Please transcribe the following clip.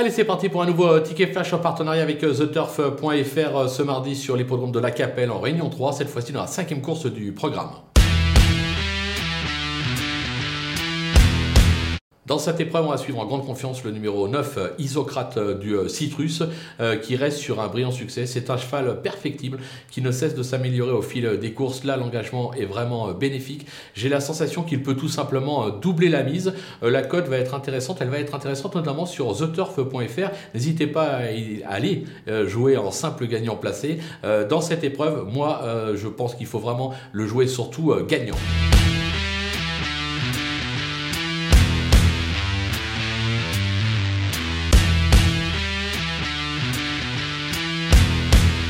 Allez, c'est parti pour un nouveau ticket flash en partenariat avec TheTurf.fr ce mardi sur l'hippodrome de la Capelle en Réunion 3, cette fois-ci dans la cinquième course du programme. Dans cette épreuve, on va suivre en grande confiance le numéro 9, euh, Isocrate euh, du euh, Citrus, qui reste sur un brillant succès. C'est un cheval perfectible qui ne cesse de s'améliorer au fil des courses. Là, l'engagement est vraiment bénéfique. J'ai la sensation qu'il peut tout simplement doubler la mise. La cote va être intéressante. Elle va être intéressante notamment sur theturf.fr. N'hésitez pas à aller jouer en simple gagnant placé. Dans cette épreuve, moi, je pense qu'il faut vraiment le jouer surtout gagnant.